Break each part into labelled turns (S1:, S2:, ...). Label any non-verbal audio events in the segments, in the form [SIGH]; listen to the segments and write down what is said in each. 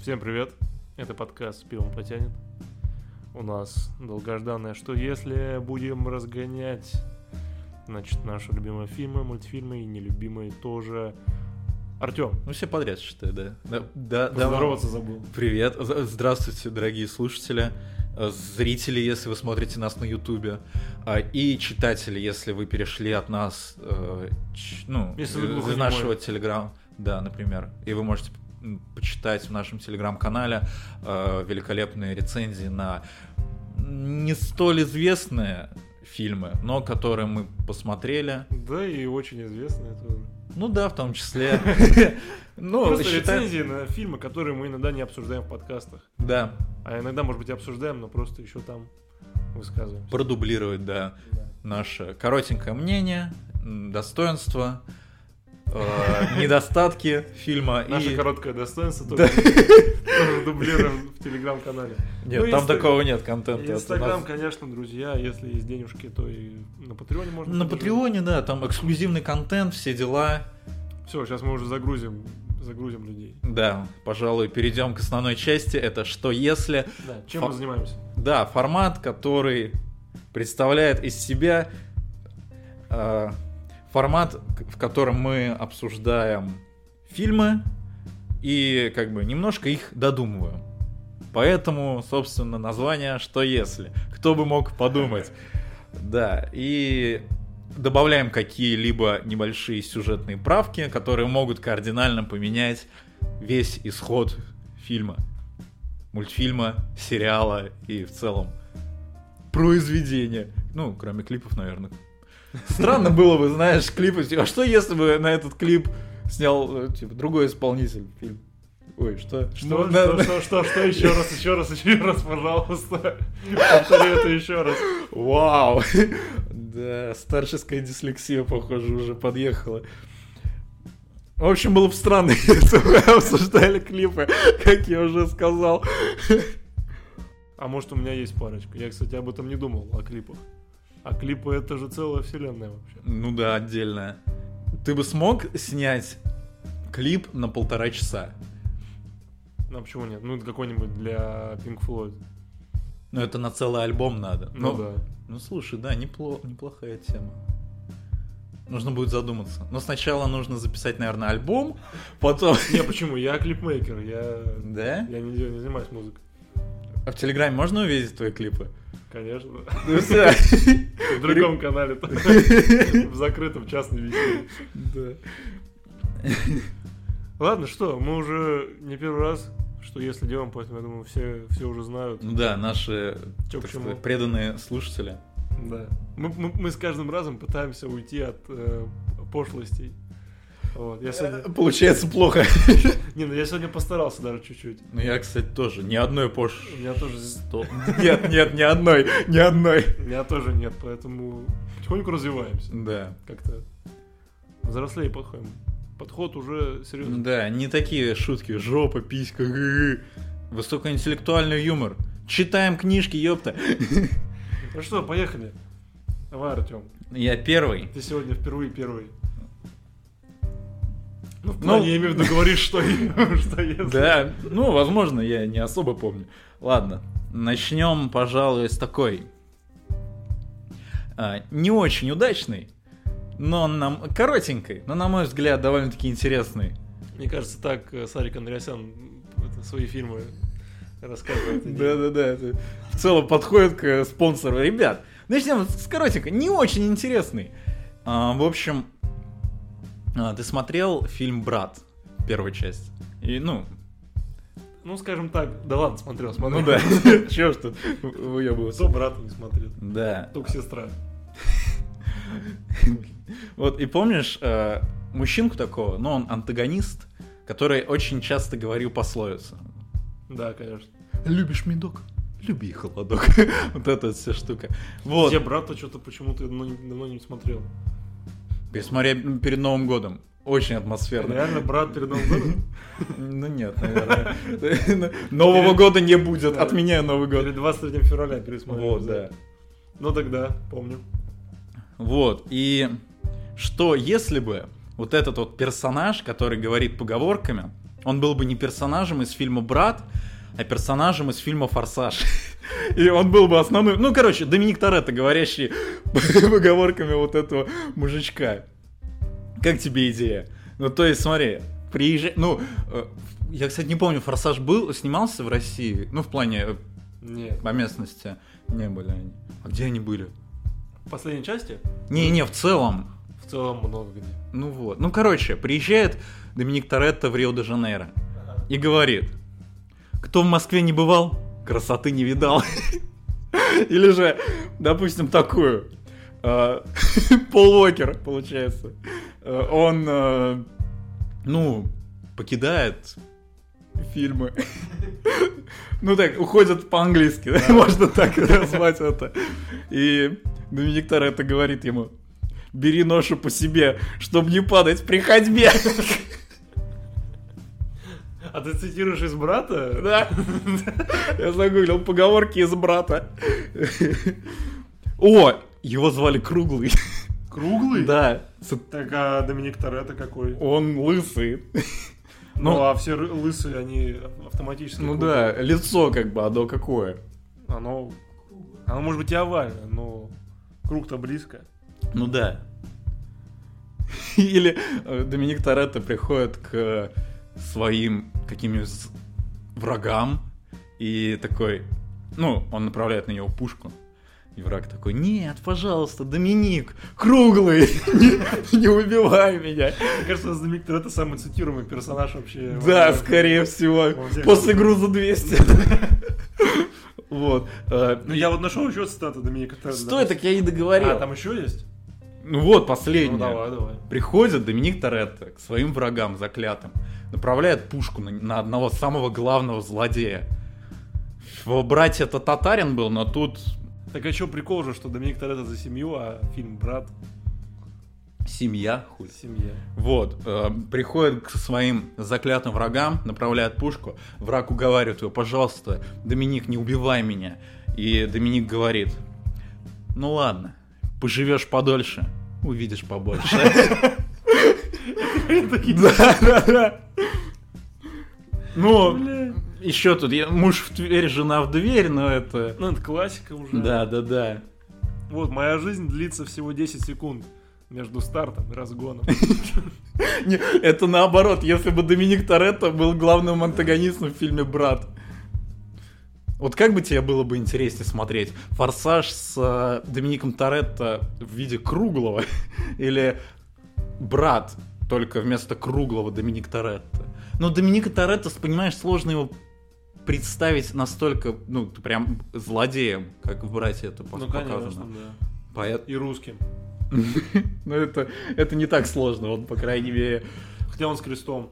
S1: Всем привет! Это подкаст «С пивом потянет». У нас долгожданное «Что если?» Будем разгонять, значит, наши любимые фильмы, мультфильмы и нелюбимые тоже. Артем,
S2: Ну, все подряд считаю, да. Да, да, да.
S1: поздороваться забыл.
S2: Привет. Здравствуйте, дорогие слушатели, э, зрители, если вы смотрите нас на Ютубе, а, и читатели, если вы перешли от нас, э, ну,
S1: Если вы
S2: из нашего телеграм, да, например, и вы можете почитать в нашем телеграм-канале э, великолепные рецензии на не столь известные фильмы, но которые мы посмотрели.
S1: Да, и очень известные тоже.
S2: Ну да, в том числе. [LAUGHS] Ну,
S1: Просто
S2: считаю-
S1: рецензии на фильмы, которые мы иногда не обсуждаем в подкастах.
S2: Да,
S1: А иногда, может быть, и обсуждаем, но просто еще там высказываемся.
S2: продублировать, да.
S1: Да.
S2: наше коротенькое мнение, э, недостатки фильма.
S1: Наше
S2: и...
S1: короткое достоинство тоже, дублируем в телеграм-канале.
S2: Нет,
S1: Ну,
S2: там такого нет контента.
S1: Инстаграм, конечно, друзья, если есть денежки, то и на Патреоне можно.
S2: На Патреоне, да, там эксклюзивный контент, все дела.
S1: Все, сейчас мы уже загрузим, загрузим людей.
S2: Да, пожалуй, перейдем к основной части. Это что если...
S1: Да, чем
S2: Фа-
S1: мы занимаемся?
S2: Да, формат, который представляет из себя э, формат, в котором мы обсуждаем фильмы и как бы немножко их додумываем. Поэтому, собственно, название «Что если?». Кто бы мог подумать. [LAUGHS] Да, и добавляем какие-либо небольшие сюжетные правки, которые могут кардинально поменять весь исход фильма, мультфильма, сериала и в целом произведения. Ну, кроме клипов, наверное. Странно было бы, знаешь, клипы. А что если бы на этот клип снял э, типа, другой исполнитель фильм? Ой, что?
S1: Что,
S2: На-
S1: что,
S2: на-
S1: что, что, что, еще раз, еще раз, еще раз, пожалуйста. Повтори это еще раз.
S2: Вау! Да, старческая дислексия, похоже, уже подъехала. В общем, было бы странно, [LAUGHS] если бы обсуждали клипы, как я уже сказал.
S1: А может у меня есть парочка. Я, кстати, об этом не думал, о клипах. А клипы это же целая вселенная вообще.
S2: Ну да, отдельно. Ты бы смог снять клип на полтора часа?
S1: Ну а почему нет? Ну это какой-нибудь для Pink Floyd.
S2: Ну это на целый альбом надо.
S1: Ну да.
S2: Ну слушай, да, непло- неплохая тема. Нужно будет задуматься. Но сначала нужно записать, наверное, альбом, потом...
S1: Не, почему? Я клипмейкер, я...
S2: Да?
S1: Я не, не занимаюсь музыкой.
S2: А в Телеграме можно увидеть твои клипы?
S1: Конечно.
S2: Ну [LAUGHS] всё.
S1: В другом канале. [LAUGHS] В закрытом частном видео.
S2: Да. [LAUGHS]
S1: Ладно, что, мы уже не первый раз, что если делаем, поэтому я думаю, все, все уже знают.
S2: Ну да, наши
S1: Чё
S2: сказать, преданные слушатели.
S1: Да. Мы, мы- мы с каждым разом пытаемся уйти от э, пошлостей. Вот. Я сегодня...
S2: Получается плохо. [LAUGHS]
S1: Не, ну я сегодня постарался даже чуть-чуть.
S2: Ну я, кстати, тоже. Ни одной пош...
S1: Меня тоже...
S2: Нет, нет, ни одной. Ни одной.
S1: Меня тоже нет, поэтому потихоньку развиваемся.
S2: Да.
S1: Как-то взрослее подходим. Подход уже серьезный.
S2: Да, не такие шутки. Жопа, писька. Высокоинтеллектуальный юмор. Читаем книжки, ёпта.
S1: Ну что, поехали. Давай, Артем.
S2: Я первый.
S1: Ты сегодня впервые первый. Ну,
S2: Ну,
S1: я имею в виду, говоришь, что, [LAUGHS] что если.
S2: Да, ну, возможно, я не особо помню. Ладно, начнем, пожалуй, с такой. а, не очень удачной, но нам коротенькой, но, на мой взгляд, довольно-таки интересной.
S1: Мне кажется, так э, Сарик Андреасян свои фильмы рассказывает. [LAUGHS]
S2: Да-да-да, в целом подходит к спонсору. Ребят, начнем с коротенькой, не очень интересный. А, в общем, ты смотрел фильм «Брат», первую часть? И, ну,
S1: Ну, скажем так, да ладно, смотрел, смотрел.
S2: ну да, [LAUGHS] чё ж тут выебываться.
S1: То брата не смотрел,
S2: Да.
S1: только сестра. [LAUGHS]
S2: Вот, и помнишь э, мужчинку такого, ну, он антагонист, который очень часто говорил пословицу.
S1: Да, конечно.
S2: Любишь медок? Люби холодок. [LAUGHS] вот эта вся штука. Вот.
S1: Я брата что-то почему-то давно не смотрел.
S2: Пересмотря перед Новым годом. Очень атмосферно.
S1: Реально, брат перед Новым годом?
S2: Ну нет, наверное. Нового года не будет. Отменяю Новый год.
S1: Перед 23 февраля пересмотрел.
S2: Вот, да.
S1: Ну тогда, помню.
S2: Вот, и что если бы вот этот вот персонаж, который говорит поговорками, он был бы не персонажем из фильма «Брат», а персонажем из фильма «Форсаж». И он был бы основным... Ну, короче, Доминик Торетто, говорящий [LAUGHS] поговорками вот этого мужичка. Как тебе идея? Ну, то есть, смотри, приезжай... Ну, э, я, кстати, не помню, «Форсаж» был, снимался в России? Ну, в плане э,
S1: Нет.
S2: по местности не были они. А где они были?
S1: В последней части
S2: Не-не, в целом.
S1: в целом много где.
S2: Ну вот. Ну, короче, приезжает Доминик Торетто в Рио-де-Жанейро и говорит, кто в Москве не бывал, красоты не видал. [LAUGHS] Или же, допустим, такую. э, [LAUGHS] Пол Уокер, получается. Э, Он, э, ну, покидает фильмы. [LAUGHS] Ну так, уходит по-английски, можно так назвать это. И Доминик Торетто говорит ему, бери ношу по себе, чтобы не падать при ходьбе.
S1: А ты цитируешь из брата?
S2: Да. [LAUGHS] Я загуглил поговорки из брата. О, его звали Круглый.
S1: Круглый?
S2: Да.
S1: Так, а Доминик Торетто какой?
S2: Он лысый.
S1: Ну,
S2: Ну,
S1: а все лысые, они автоматически...
S2: ну
S1: круглые.
S2: да, лицо как бы, оно какое.
S1: Оно... Оно может быть и овальное, но круг-то близко.
S2: Ну да. [LAUGHS] Или э, Доминик Торетто приходит к своим каким-нибудь врагам и такой, ну, он направляет на него пушку. И враг такой, нет, пожалуйста, Доминик, круглый, [LAUGHS] не, не убивай меня.
S1: Мне кажется, Доминик Торетто самый цитируемый персонаж вообще.
S2: Да, скорее всего, после груза 200. [LAUGHS] Вот. э,
S1: Ну, я вот нашел еще цитату Доминика.
S2: Стой, так я и договорил.
S1: А, там еще есть?
S2: Ну вот,
S1: Ну,
S2: последнее.
S1: давай, давай.
S2: Приходит Доминик Торетто к своим врагам заклятым, направляет пушку на, на одного самого главного злодея. В брате это татарин был, но тут
S1: Так а что прикол же, что Доминик Торетто за семью, а фильм «Брат»
S2: семья хуй.
S1: семья.
S2: Вот, э, приходит к своим заклятым врагам, направляет пушку, враг уговаривает его, пожалуйста, Доминик, не убивай меня. И Доминик говорит, ну ладно, поживешь подольше, увидишь побольше. [LAUGHS] Да, да, да. Ну, еще тут, я- муж в дверь, жена в дверь, но это...
S1: Ну, это классика уже.
S2: Да, да, да.
S1: Вот, моя жизнь длится всего 10 секунд между стартом и разгоном. [LAUGHS]
S2: Это наоборот, если бы Доминик Торетто был главным антагонистом в фильме «Брат». Вот как бы тебе было бы интереснее смотреть? «Форсаж» с э, Домиником Торетто в виде круглого [LAUGHS] или «Брат», только вместо круглого Доминик Торетто? Но Доминика Торетто, понимаешь, сложно его представить настолько, ну, прям злодеем, как в «Брате» это
S1: Ну,
S2: показано.
S1: конечно, да.
S2: Поэт-
S1: И русским. [LAUGHS]
S2: Ну, это, это не так сложно, он, по крайней мере,
S1: Хотя он с крестом.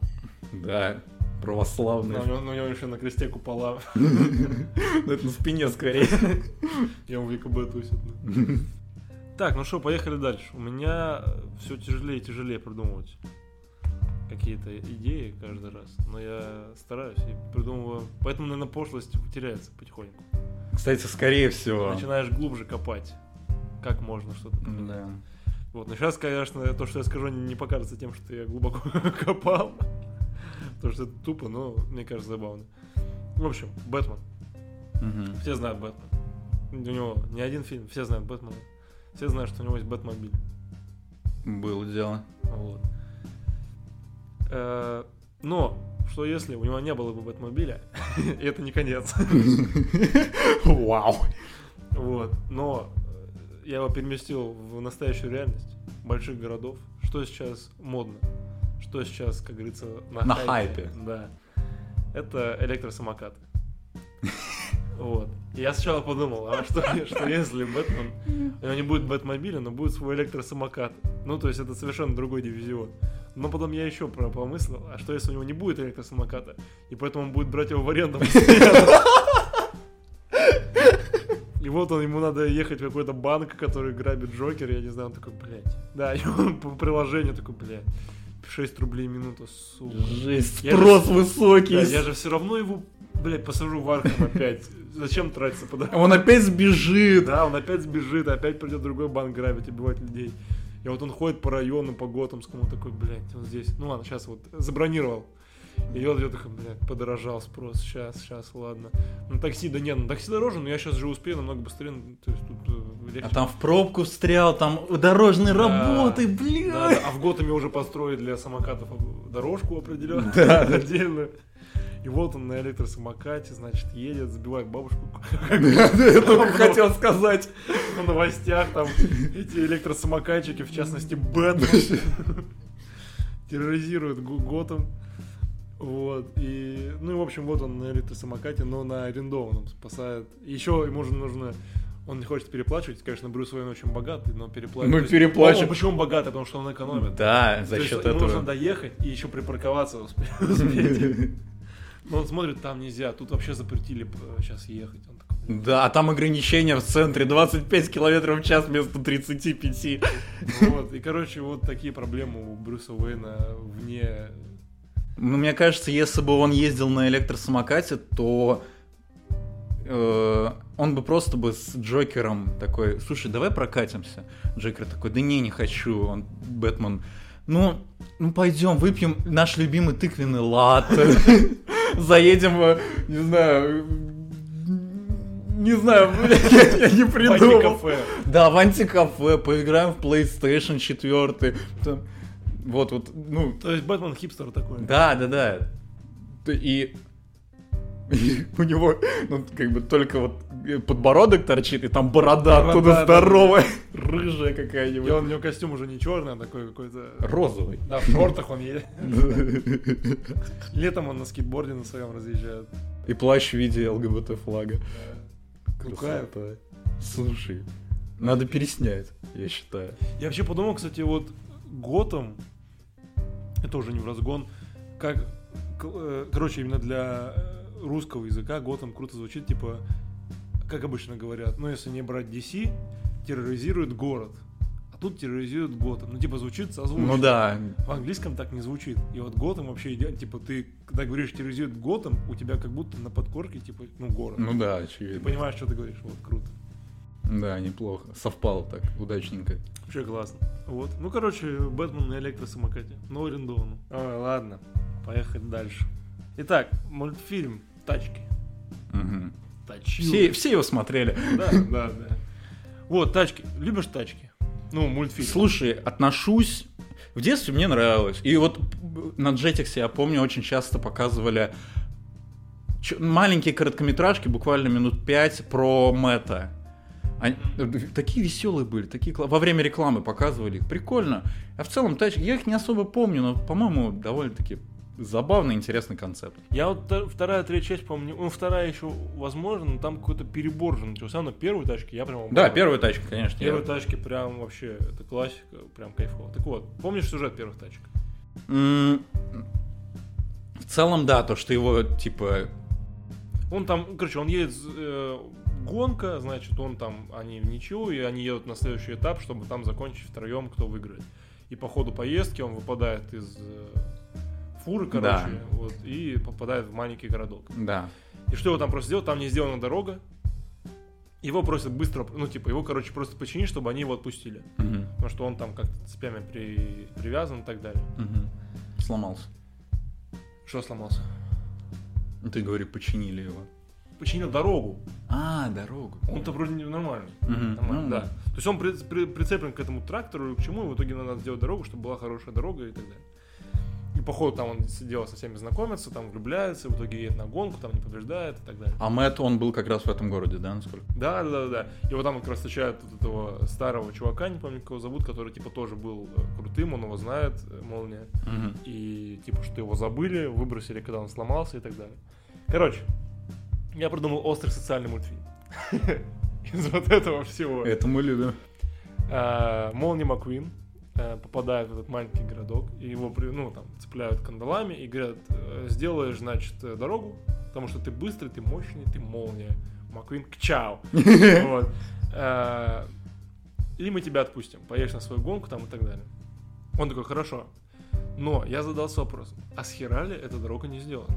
S2: да, православный.
S1: Но у него, у еще на кресте купола. [LAUGHS]
S2: Ну, это на спине скорее. [LAUGHS]
S1: Он в ВКБ тусит. да. Так, ну что, поехали дальше. У меня все тяжелее и тяжелее придумывать какие-то идеи каждый раз. Но я стараюсь и придумываю. Поэтому, наверное, пошлость теряется потихоньку.
S2: Кстати, скорее всего.
S1: Начинаешь глубже копать. Как можно что-то поменять.
S2: Да.
S1: Вот, но сейчас, конечно, то, что я скажу, не покажется тем, что я глубоко [LAUGHS] копал. Потому что это тупо, но мне кажется забавно. В общем, Бэтмен.
S2: Мгм.
S1: Все знают Бэтмен. У него не один фильм, все знают Бэтмена. Все знают, что у него есть Бэтмобиль.
S2: Было дело.
S1: Вот. Э, Но, что если у него не было бы Бэтмобиля, и [LAUGHS] это не конец.
S2: Вау.
S1: Вот. Но э, я его переместил в настоящую реальность больших городов. Что сейчас модно? Что сейчас, как говорится, на,
S2: На хайпе.
S1: Да. Это электросамокаты. [LAUGHS] Вот. И я сначала подумал, а что, что если Бэтмен, у него не будет Бэтмобиля, но будет свой электросамокат. Ну, то есть это совершенно другой дивизион. Но потом я еще про помыслил, а что если у него не будет электросамоката, и поэтому он будет брать его в аренду? И вот он, ему надо ехать в какой-то банк, который грабит Джокер, я не знаю, он такой, блядь. Да, и он по приложению такой, блядь, 6 рублей в минуту, сука.
S2: Жесть.
S1: Я
S2: Спрос
S1: же-
S2: высокий.
S1: Да, я же все равно его, блядь, посажу в Архам опять. Зачем тратиться по
S2: Он опять сбежит.
S1: Да, он опять сбежит, опять придет другой банк грабить, убивать людей. И вот он ходит по району, по Готэмскому, такой, блядь, он здесь. Ну ладно, сейчас вот забронировал. И вот я такой, блядь, подорожал спрос, сейчас, сейчас, ладно. На такси, да нет, на такси дороже, но я сейчас же успею намного быстрее, ну, то есть тут э, легче.
S2: А там в пробку встрял, там дорожные
S1: Да.
S2: работы,
S1: Да,
S2: блин.
S1: да, а в Готэме уже построили для самокатов дорожку определенную,
S2: Да.
S1: отдельную. И вот он на электросамокате, значит, едет, забивает бабушку. [LAUGHS]
S2: Я только хотел сказать.
S1: В новостях там эти электросамокатчики, в частности, Бэтмен, [LAUGHS] терроризируют Го- Готэм. Вот, и, ну и, в общем, вот он на электросамокате, но на арендованном спасает. Еще ему же нужно, он не хочет переплачивать, конечно, Брюс Уэйн очень богатый, но есть,
S2: переплачивать.
S1: он- Почему он богатый? Потому что он экономит.
S2: Да, за
S1: То есть
S2: счет
S1: ему нужно
S2: этого.
S1: доехать и еще припарковаться успе- [LAUGHS] успеть. Но он смотрит, там нельзя, тут вообще запретили сейчас ехать. Он такой,
S2: Да, а там ограничения в центре 25 километров в час вместо 35.
S1: Вот, и, короче, вот такие проблемы у Брюса Уэйна вне...
S2: Ну, мне кажется, если бы он ездил на электросамокате, то э, он бы просто бы с Джокером такой, слушай, давай прокатимся. Джокер такой, да не, не хочу. Он, Бэтмен, ну, ну пойдем, выпьем наш любимый тыквенный латте. [LAUGHS] Заедем, не знаю, не знаю, блядь, [LAUGHS] я, я не придумал.
S1: кафе.
S2: Да, в антикафе, поиграем в PlayStation 4. Там, вот, вот, ну,
S1: То есть Бэтмен хипстер такой.
S2: да, да, да. И, и [LAUGHS] у него, ну, как бы только вот подбородок торчит, и там борода
S1: Борода,
S2: оттуда
S1: да.
S2: здоровая, [LAUGHS] рыжая
S1: И
S2: какая-нибудь.
S1: он, у него костюм уже не черный, а такой какой-то...
S2: Розовый.
S1: Да, в шортах он едет. [LAUGHS] Летом он на скейтборде на своем разъезжает.
S2: И плащ в виде ЛГБТ флага.
S1: Кайф.
S2: Красота. Слушай, надо переснять, я считаю.
S1: Я вообще подумал, кстати, вот Готэм, это уже не в разгон, как, э, короче, именно для э, русского языка Готэм круто звучит, типа, как обычно говорят, ну, если не брать DC, терроризирует город, а тут терроризирует Готэм. Ну, типа, звучит созвучно.
S2: Ну да,
S1: В английском так не звучит. И вот Готэм вообще идеально, типа, ты, когда говоришь терроризирует Готэм, у тебя как будто на подкорке, типа, ну, город.
S2: ну да,
S1: Ты
S2: очевидно.
S1: понимаешь, что ты говоришь, вот, круто.
S2: Да, неплохо. Совпало так, удачненько.
S1: Вообще классно. Вот. Ну, короче, Бэтмен на электросамокате. Но арендованном. Ой, ладно. Поехали дальше. Итак, мультфильм «Тачки».
S2: Мгм.
S1: Тачки.
S2: Все, все его смотрели.
S1: Да, да, да. Вот, «Тачки». Любишь «Тачки»? Ну, мультфильм.
S2: Слушай, отношусь... В детстве мне нравилось. И вот на Jetix, я помню, очень часто показывали маленькие короткометражки, буквально минут пять, про Мэтта. Они- такие веселые были, такие во время рекламы показывали их, прикольно. А в целом тачки, я их не особо помню, но, по-моему, довольно-таки забавный, интересный концепт.
S1: Я вот вторая, третья часть, помню, ну, вторая еще возможно, но там какой-то перебор же начался. На первой тачке я прям...
S2: Да, первая тачка, конечно. я-
S1: Первые тачки прям вообще, это классика, прям кайфово. Так вот, помнишь сюжет первых тачек?
S2: М, В целом, да, то, что его, типа,
S1: Он там, короче, он едет, э, гонка, значит, он там, они в ничью, и они едут на следующий этап, чтобы там закончить втроем, кто выиграет. И по ходу поездки он выпадает из э, фуры, короче,
S2: Да.
S1: вот, и попадает в маленький городок.
S2: да.
S1: И что его там просто сделать? Там не сделана дорога. Его просят быстро, ну, типа, его, короче, просто починить, чтобы они его отпустили.
S2: Мгм.
S1: Потому что он там как-то цепями при... привязан и так далее.
S2: Мгм. Сломался.
S1: Что сломался?
S2: Ну, Ты говори, починили его.
S1: Починил дорогу.
S2: А, дорогу.
S1: Он-то вроде не нормальный.
S2: Мгм.
S1: Нормально,
S2: Ну,
S1: да. То есть он при- при- прицеплен к этому трактору, и к чему, и в итоге надо сделать дорогу, чтобы была хорошая дорога и так далее. И походу там он сидел со всеми знакомится, там влюбляется, в итоге едет на гонку, там не побеждает и так далее.
S2: А Мэтт, он был как раз в этом городе, да, насколько?
S1: Да, да, да, да. И вот там как раз встречают вот этого старого чувака, не помню, как его зовут, который типа тоже был э, крутым, он его знает, э, молния.
S2: Мгм.
S1: И типа, что его забыли, выбросили, когда он сломался и так далее. Короче, я придумал острый социальный мультфильм. [LAUGHS] Из вот этого всего.
S2: Это мы любим.
S1: А, Молни Маккуин э, попадает в этот маленький городок, и его ну, там, цепляют кандалами и говорят, э, сделаешь, значит, э, дорогу, потому что ты быстрый, ты мощный, ты молния. Маккуин, к. [LAUGHS] Вот. А, И мы тебя отпустим, поедешь на свою гонку там и так далее. Он такой, хорошо. Но я задался вопросом, а с хера ли эта дорога не сделана?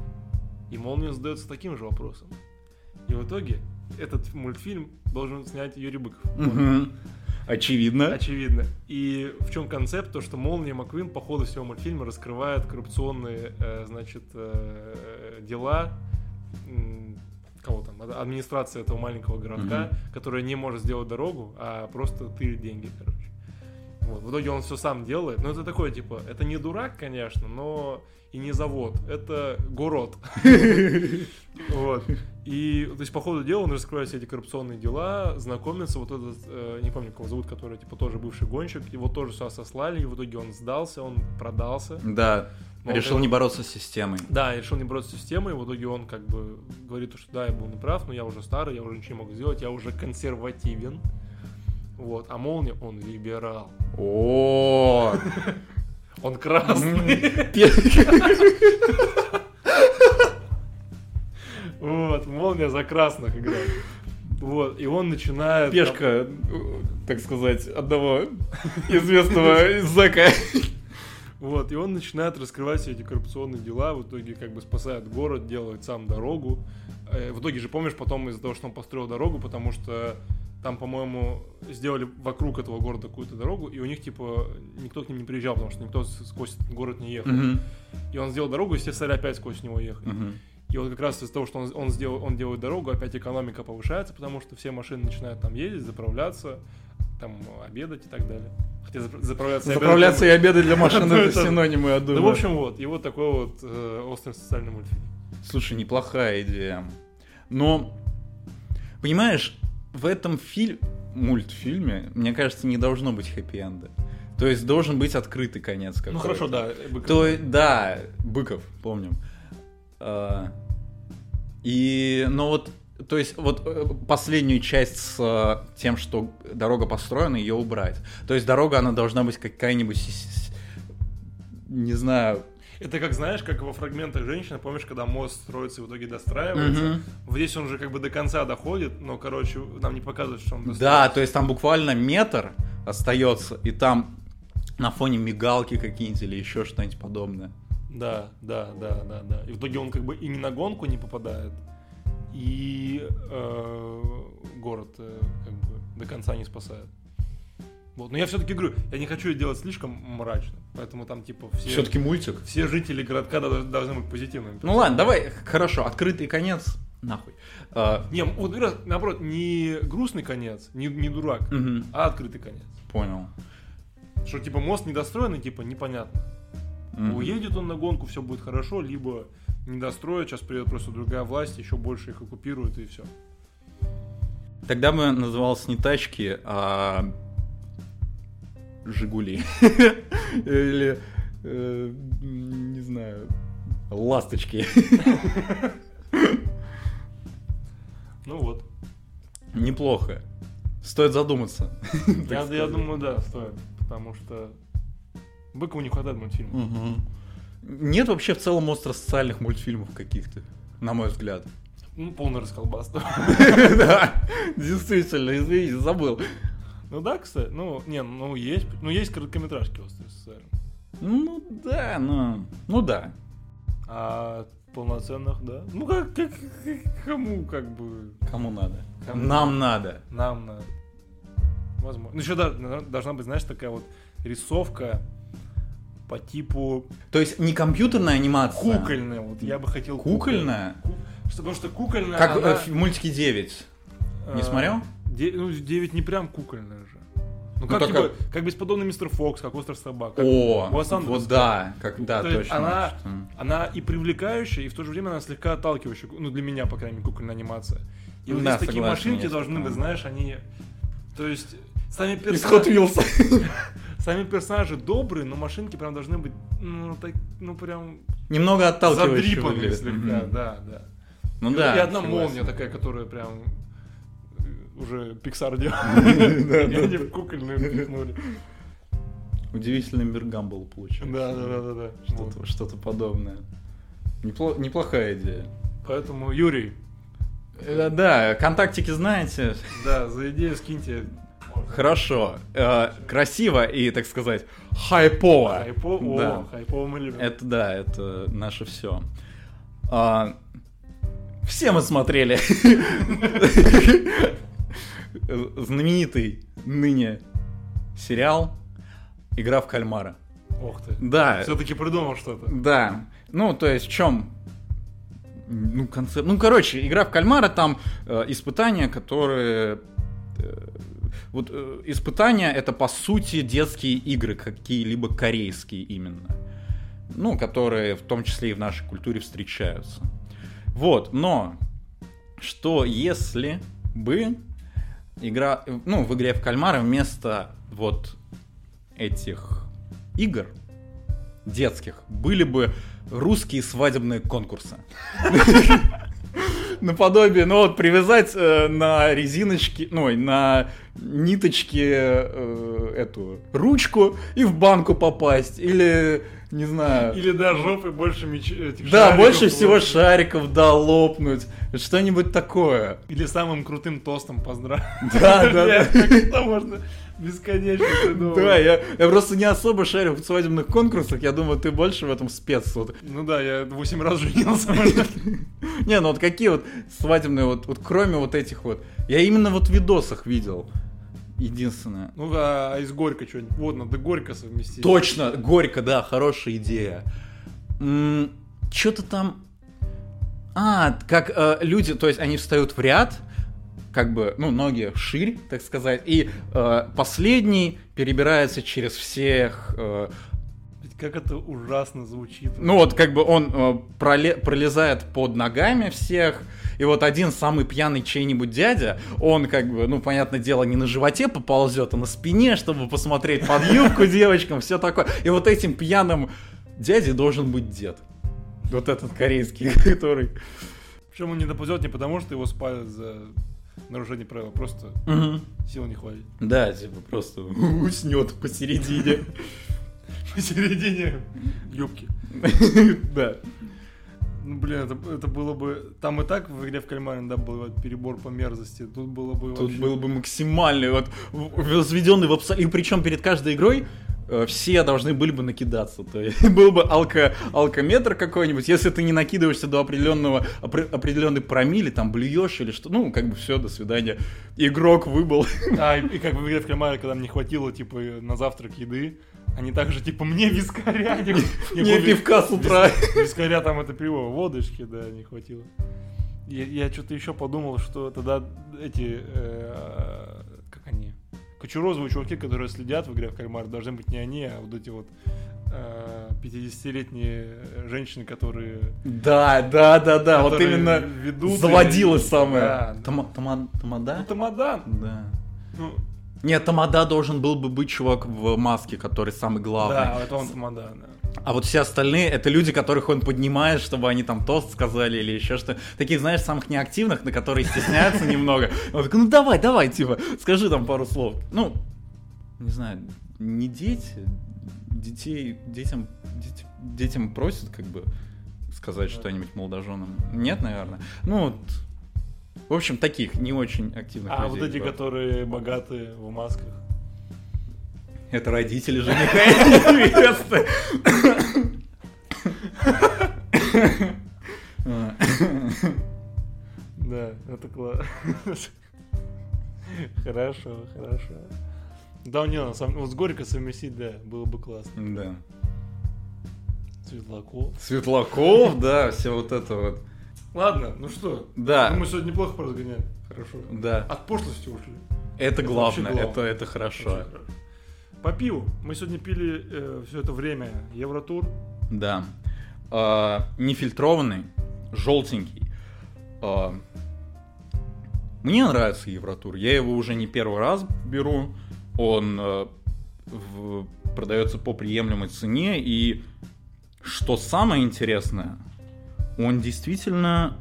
S1: И Молния задается таким же вопросом. И в итоге этот мультфильм должен снять Юрий Быков.
S2: Мгм. Очевидно.
S1: Очевидно. И в чем концепт? То, что Молния Маквин по ходу всего мультфильма раскрывает коррупционные, э, значит, э, дела м, кого там, ад- администрация этого маленького городка,
S2: Мгм.
S1: которая не может сделать дорогу, а просто ты деньги, короче. Вот. В итоге он все сам делает. Но это такое, типа, это не дурак, конечно, но и не завод. Это город. [LAUGHS] Вот. И, то есть, по ходу дела он раскрывает все эти коррупционные дела, знакомится, вот этот, э, не помню, кого зовут, который, типа, тоже бывший гонщик, его тоже сюда сослали, и в итоге он сдался, он продался.
S2: Да.
S1: Но
S2: Решил
S1: он-
S2: не бороться с системой.
S1: Да, решил не бороться с системой, и в итоге он как бы говорит, что да, я был неправ, но я уже старый, я уже ничего не могу сделать, я уже консервативен. Вот, а молния, он либерал.
S2: О, [LAUGHS]
S1: Он красный. [LAUGHS] Молния за красных играет. Вот, и он начинает...
S2: Пешка, так сказать, одного известного зэка.
S1: Вот, и он начинает раскрывать все эти коррупционные дела, в итоге как бы спасает город, делает сам дорогу. Э, В итоге же, помнишь, потом из-за того, что он построил дорогу, потому что там, по-моему, сделали вокруг этого города какую-то дорогу, и у них, типа, никто к ним не приезжал, потому что никто сквозь этот город не ехал.
S2: Мгм,
S1: И он сделал дорогу, и все стали опять сквозь него ехать.
S2: мгм.
S1: И вот как раз из-за того, что он, он, сделал, он делает дорогу, опять экономика повышается, потому что все машины начинают там ездить, заправляться, там обедать и так далее. Хотя зап- заправляться и обедать
S2: Заправляться и обеды для машин [LAUGHS]
S1: Одно и
S2: это синонимы, я
S1: Ну,
S2: думаю.
S1: в общем, вот. И вот такой вот э, острый социальный мультфильм.
S2: Слушай, неплохая идея. Но, понимаешь, в этом фильме, мультфильме, мне кажется, не должно быть хэппи-энда. То есть должен быть открытый конец какой-то.
S1: Ну хорошо, да. Быков.
S2: То, да, Быков, помним. А, И, ну вот, то есть вот э, последнюю часть с э, тем, что дорога построена, ее убрать. То есть дорога, она должна быть какая-нибудь, не знаю,
S1: Это как, знаешь, как во фрагментах женщины, помнишь, когда мост строится и в итоге достраивается?
S2: Мгм.
S1: Вот Здесь он же как бы до конца доходит, но, короче, нам не показывают, что он
S2: Да,
S1: достраивается.
S2: то есть там буквально метр остается, и там на фоне мигалки какие-нибудь или еще что-нибудь подобное.
S1: Да, да, да, да, да. И в итоге он как бы и не на гонку не попадает, и э, город э, как бы до конца не спасает. Вот. Но я все-таки говорю, я не хочу делать слишком мрачно, поэтому там типа все,
S2: Все-таки мультик.
S1: все жители городка дол- должны быть позитивными.
S2: Ну ладно, давай, хорошо, открытый конец, нахуй. А,
S1: Не, вот наоборот, не грустный конец, не, не дурак,
S2: мгм,
S1: а открытый конец.
S2: понял.
S1: Что типа мост недостроенный, типа непонятно.
S2: Мгм.
S1: Уедет он на гонку, все будет хорошо, либо не достроят, сейчас придет просто другая власть, еще больше их оккупирует и все.
S2: Тогда бы назывался не тачки, а Жигули. [LAUGHS] Или, э, не знаю, ласточки. [LAUGHS]
S1: Ну вот.
S2: Неплохо. Стоит задуматься. [LAUGHS]
S1: Я, я думаю, да, стоит. Потому что Быкову не хватает мультфильма.
S2: Мгм. Нет вообще в целом остро-социальных мультфильмов каких-то, на мой взгляд.
S1: Ну, полный расколбас. [LAUGHS]
S2: Да, действительно, извините, забыл.
S1: Ну да, кстати, ну, не, ну есть, ну есть короткометражки острые социальные.
S2: Ну да, ну, ну да.
S1: А полноценных, да? Ну как, как, как- кому как бы
S2: Кому надо?
S1: Кому?
S2: Нам надо.
S1: нам надо. Возможно. Ну еще должна быть, знаешь, такая вот рисовка по типу
S2: То есть не компьютерная анимация.
S1: кукольная. Вот я бы хотел
S2: Кукольная?
S1: Ку- Что, потому что кукольная.
S2: Как
S1: она,
S2: э, в мультике 9. Не
S1: э,
S2: смотрел?
S1: де- ну, 9 не прям кукольная же. Ну,
S2: Ну,
S1: как,
S2: так
S1: типа,
S2: как-
S1: бесподобный мистер Фокс, как остров собак. как
S2: О, вот да, как, да,
S1: То
S2: точно.
S1: она-
S2: что-
S1: Она и привлекающая, и в то же время она слегка отталкивающая. Ну, для меня, по крайней мере, кукольная анимация. И вот
S2: Да,
S1: здесь такие
S2: согласен,
S1: машинки
S2: есть
S1: должны быть, знаешь, они... То есть, сами персонажи,
S2: Wheels. [LAUGHS]
S1: сами персонажи добрые, но машинки прям должны быть, ну, так, ну прям
S2: Немного отталкивающе
S1: задрипанные
S2: выглядит.
S1: слегка,
S2: Мгм.
S1: да, да.
S2: Ну
S1: И-
S2: да.
S1: И одна
S2: согласен.
S1: молния такая, которая прям э, уже Pixar делал.
S2: Да, [LAUGHS]
S1: И
S2: да,
S1: они
S2: да.
S1: в кукольную впихнули.
S2: Удивительный мир Гамбл получился.
S1: Да, да, да, да, да.
S2: Что-то, что-то подобное. Непло- неплохая идея.
S1: Поэтому, Юрий,
S2: Э, Да, контактики знаете.
S1: да, за идею скиньте
S2: Хорошо. Э, красиво и, так сказать, хайпово.
S1: хайпо.
S2: Да.
S1: Хайпово мы любим.
S2: Это да, это наше все. все мы смотрели знаменитый ныне сериал «Игра в кальмара».
S1: Ох ты.
S2: Да,
S1: Все-таки придумал что-то.
S2: да. Ну, то есть в чем? Ну, концепт. Ну, короче, игра в кальмара там э, испытания, которые. э, вот э, испытания это по сути детские игры, какие-либо корейские именно. Ну, которые в том числе и в нашей культуре встречаются. Вот, но что если бы игра, ну, в игре в кальмара вместо вот этих игр детских были бы русские свадебные конкурсы. [LAUGHS] Наподобие, ну вот привязать э, на резиночки, ну, на ниточки э, эту ручку и в банку попасть. Или, не знаю...
S1: Или да, жопы больше меч... этих
S2: Да, больше всего
S1: лопнуть.
S2: шариков, да, лопнуть. Что-нибудь такое.
S1: Или самым крутым тостом поздравить.
S2: Да, да,
S1: как это можно бесконечно. [LAUGHS]
S2: Да, я, я просто не особо шарю в свадебных конкурсах, я думаю, ты больше в этом спец. Вот.
S1: Ну да, я 8 раз женился. [LAUGHS]
S2: Не, ну вот какие вот свадебные, вот, вот кроме вот этих вот, я именно вот в видосах видел. Единственное.
S1: Ну а из Горько что-нибудь. Вот, надо Горько совместить.
S2: Точно, горько, да, хорошая идея. Что-то там... А, как э, люди, то есть они встают в ряд, как бы, ну, ноги ширь, так сказать, и э, последний перебирается через всех... э,
S1: Как это ужасно звучит.
S2: ну, вот как бы он э, проле- пролезает под ногами всех, и вот один самый пьяный чей-нибудь дядя, он как бы, ну, понятное дело, не на животе поползет, а на спине, чтобы посмотреть под юбку девочкам, все такое. И вот этим пьяным дядей должен быть дед. Вот этот корейский, [LAUGHS] который...
S1: Причем он не доползет не потому, что его спалят за нарушение правил, просто
S2: Мгм.
S1: сил не хватит.
S2: Да, типа просто [LAUGHS] уснет посередине.
S1: Посередине юбки. [LAUGHS]
S2: Да.
S1: Ну, блин, это, это было бы... Там и так в игре в кальмаре, да, был вот перебор по мерзости. Тут было бы
S2: Тут
S1: вообще...
S2: был бы максимальный, вот, возведенный в абсолют. И причем перед каждой игрой все должны были бы накидаться. То есть [LAUGHS] был бы алко, алкометр какой-нибудь. Если ты не накидываешься до определенного опре- определенной промили, там блюешь или что, ну, как бы все, до свидания. Игрок выбыл. [LAUGHS]
S1: А, и, и как в игре в кальмаре, когда мне хватило, типа, на завтрак еды, они также, типа, мне вискаря. [LAUGHS] Не,
S2: Не
S1: помню,
S2: пивка с утра.
S1: Вискаря там это пиво, водочки, да, не хватило. Я, я что-то еще подумал, что тогда эти, э, как они, кочурозовые чуваки, которые следят в игре в кальмар, должны быть не они, а вот эти вот э, 50-летние женщины, которые...
S2: Да, да, да, да. Вот именно
S1: ведут
S2: заводила
S1: и-
S2: самое.
S1: Да.
S2: Тома- тома-
S1: Ну,
S2: Тамада? Да.
S1: Ну,
S2: Нет, Тамада должен был бы быть чувак в маске, который самый главный.
S1: да, это он Тамадан, да.
S2: А вот все остальные это люди, которых он поднимает, чтобы они там тост сказали или еще что. Таких, знаешь, самых неактивных, на которые стесняются немного. [LAUGHS] Он такой, ну давай, давай, типа, скажи там пару слов. Ну, не знаю, не дети, детей, детям, деть- детям просят как бы сказать что-нибудь молодоженам. Нет, наверное. Ну, вот, в общем, таких не очень активных
S1: А
S2: людей,
S1: вот эти,
S2: да.
S1: которые богатые в масках.
S2: Это родители жениха [LAUGHS] и невесты.
S1: Да, это классно. Хорошо, хорошо. Да, не, на самом вот с Горько совместить, да, было бы классно.
S2: Да.
S1: Светлаков.
S2: Светлаков, да, все вот это вот.
S1: Ладно, ну что?
S2: Да,
S1: Ну, мы сегодня неплохо поразгоняли. Хорошо.
S2: да.
S1: От пошлости ушли.
S2: Это главное, это, это хорошо.
S1: Очень хорошо. По пиву. Мы сегодня пили все это время Евротур.
S2: Да. А, нефильтрованный, желтенький. А, мне нравится Евротур. Я его уже не первый раз беру. Он э, в- продается по приемлемой цене. И что самое интересное, он действительно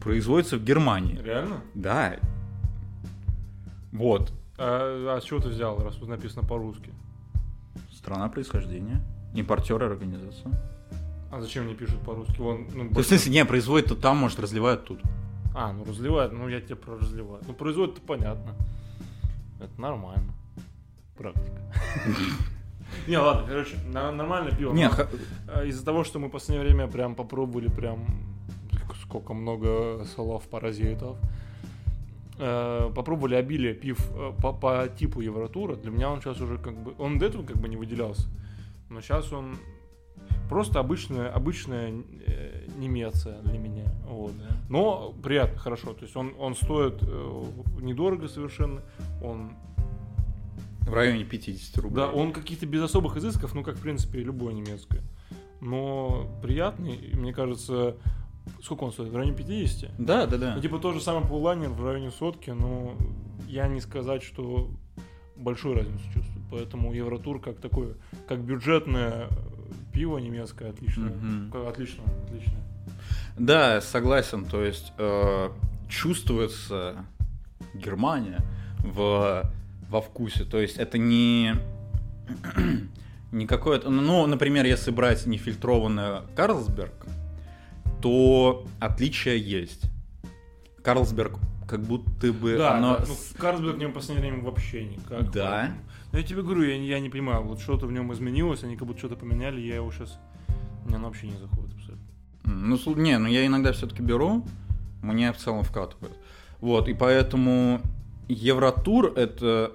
S2: производится в Германии.
S1: Реально?
S2: Да. Вот.
S1: А, а с чего ты взял, раз тут написано по-русски?
S2: Страна происхождения. Импортер организация.
S1: А зачем мне пишут по-русски? Вон, ну,
S2: То есть, в
S1: больше-
S2: смысле, не, производит-то там, может, разливают тут.
S1: А, ну разливают, ну я тебе про разливаю. Ну производит-то понятно. Это нормально. Практика. [LAUGHS] Не, ладно, короче, нормальное пиво.
S2: Не,
S1: э, Из-за того, что мы в последнее время прям попробовали прям сколько много слов паразитов. э, попробовали обилие пив э, по, по типу Евротура, для меня он сейчас уже как бы... Он до этого как бы не выделялся. Но сейчас он просто обычная, обычная э, немеция для меня. Вот. Но приятно, хорошо. То есть он, он стоит недорого совершенно. Он
S2: В районе 50 рублей.
S1: да, он каких-то без особых изысков, ну, как, в принципе, любое немецкое. Но приятный, мне кажется, сколько он стоит? В районе 50?
S2: Да, да, да.
S1: Ну, типа, то же самое Пуланер в районе сотки, но я не сказать, что большую разницу чувствую. Поэтому Евротур как такое, как бюджетное пиво немецкое, отличное. Как- Отлично, отлично.
S2: Да, согласен. То есть э, чувствуется Германия в, во вкусе. То есть это не [CLEARS THROAT] не какое-то... Ну, например, если брать нефильтрованное Карлсберг, то отличия есть. Карлсберг как будто бы
S1: Да,
S2: оно...
S1: да, ну, Карлсберг в нем в последнее время вообще никак.
S2: Да?
S1: Ну, я тебе говорю, я, не- я не понимаю, вот что-то в нем изменилось, они как будто что-то поменяли, я его сейчас... Мне оно вообще не заходит абсолютно.
S2: Ну, не, ну я иногда все-таки беру, мне в целом вкатывает. Вот, и поэтому Евротур это,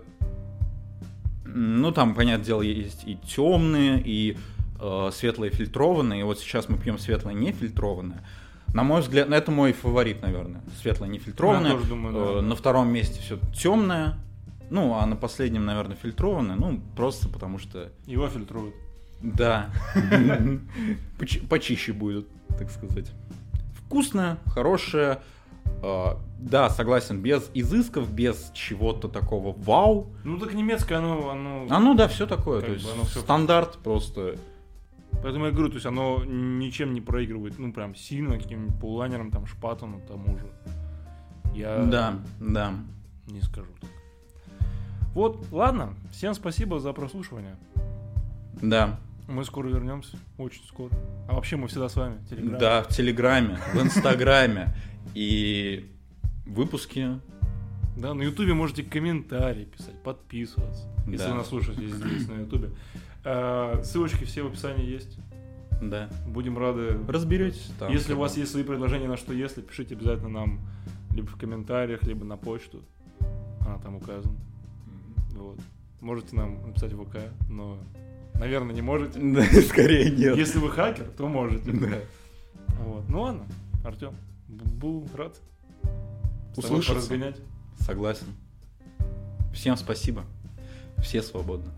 S2: ну там, понятное дело, есть и темные, и э, светлые фильтрованные. И вот сейчас мы пьем светлое нефильтрованное. На мой взгляд, ну, это мой фаворит, наверное. Светлое нефильтрованное.
S1: Я тоже думаю, да.
S2: Э, На втором месте все темное. Ну, а на последнем, наверное, фильтрованное. Ну, просто потому что
S1: Его фильтруют.
S2: да. [LAUGHS] Почи- Почище будет, так сказать. Вкусное, хорошее. А, Да, согласен, без изысков, без чего-то такого вау.
S1: Ну, так немецкое, оно... оно...
S2: А ну да, все такое. То есть
S1: оно всё-
S2: стандарт просто.
S1: Поэтому я говорю, то есть оно ничем не проигрывает, ну, прям сильно каким-нибудь пуланером, там, шпатану тому же. Я
S2: Да, да.
S1: не скажу так. Вот, ладно, всем спасибо за прослушивание.
S2: Да,
S1: Мы скоро вернемся, очень скоро. А вообще мы всегда с вами. Телеграм.
S2: да, в Телеграме, в Инстаграме. И выпуски.
S1: Да, на Ютубе можете комментарии писать, подписываться. Если вы нас слушаете здесь, на Ютубе. Э, Ссылочки все в описании есть.
S2: Да.
S1: Будем рады.
S2: Разберетесь там.
S1: если у вас есть свои предложения на что если, пишите обязательно нам либо в комментариях, либо на почту. Она там указана. Вот. Можете нам написать в ВК, но, наверное, не можете. [LAUGHS]
S2: Да, скорее нет.
S1: Если вы хакер, то можете.
S2: Да.
S1: Вот. Ну ладно, Артем, был рад. поразгонять.
S2: Согласен. Всем спасибо. Все свободны.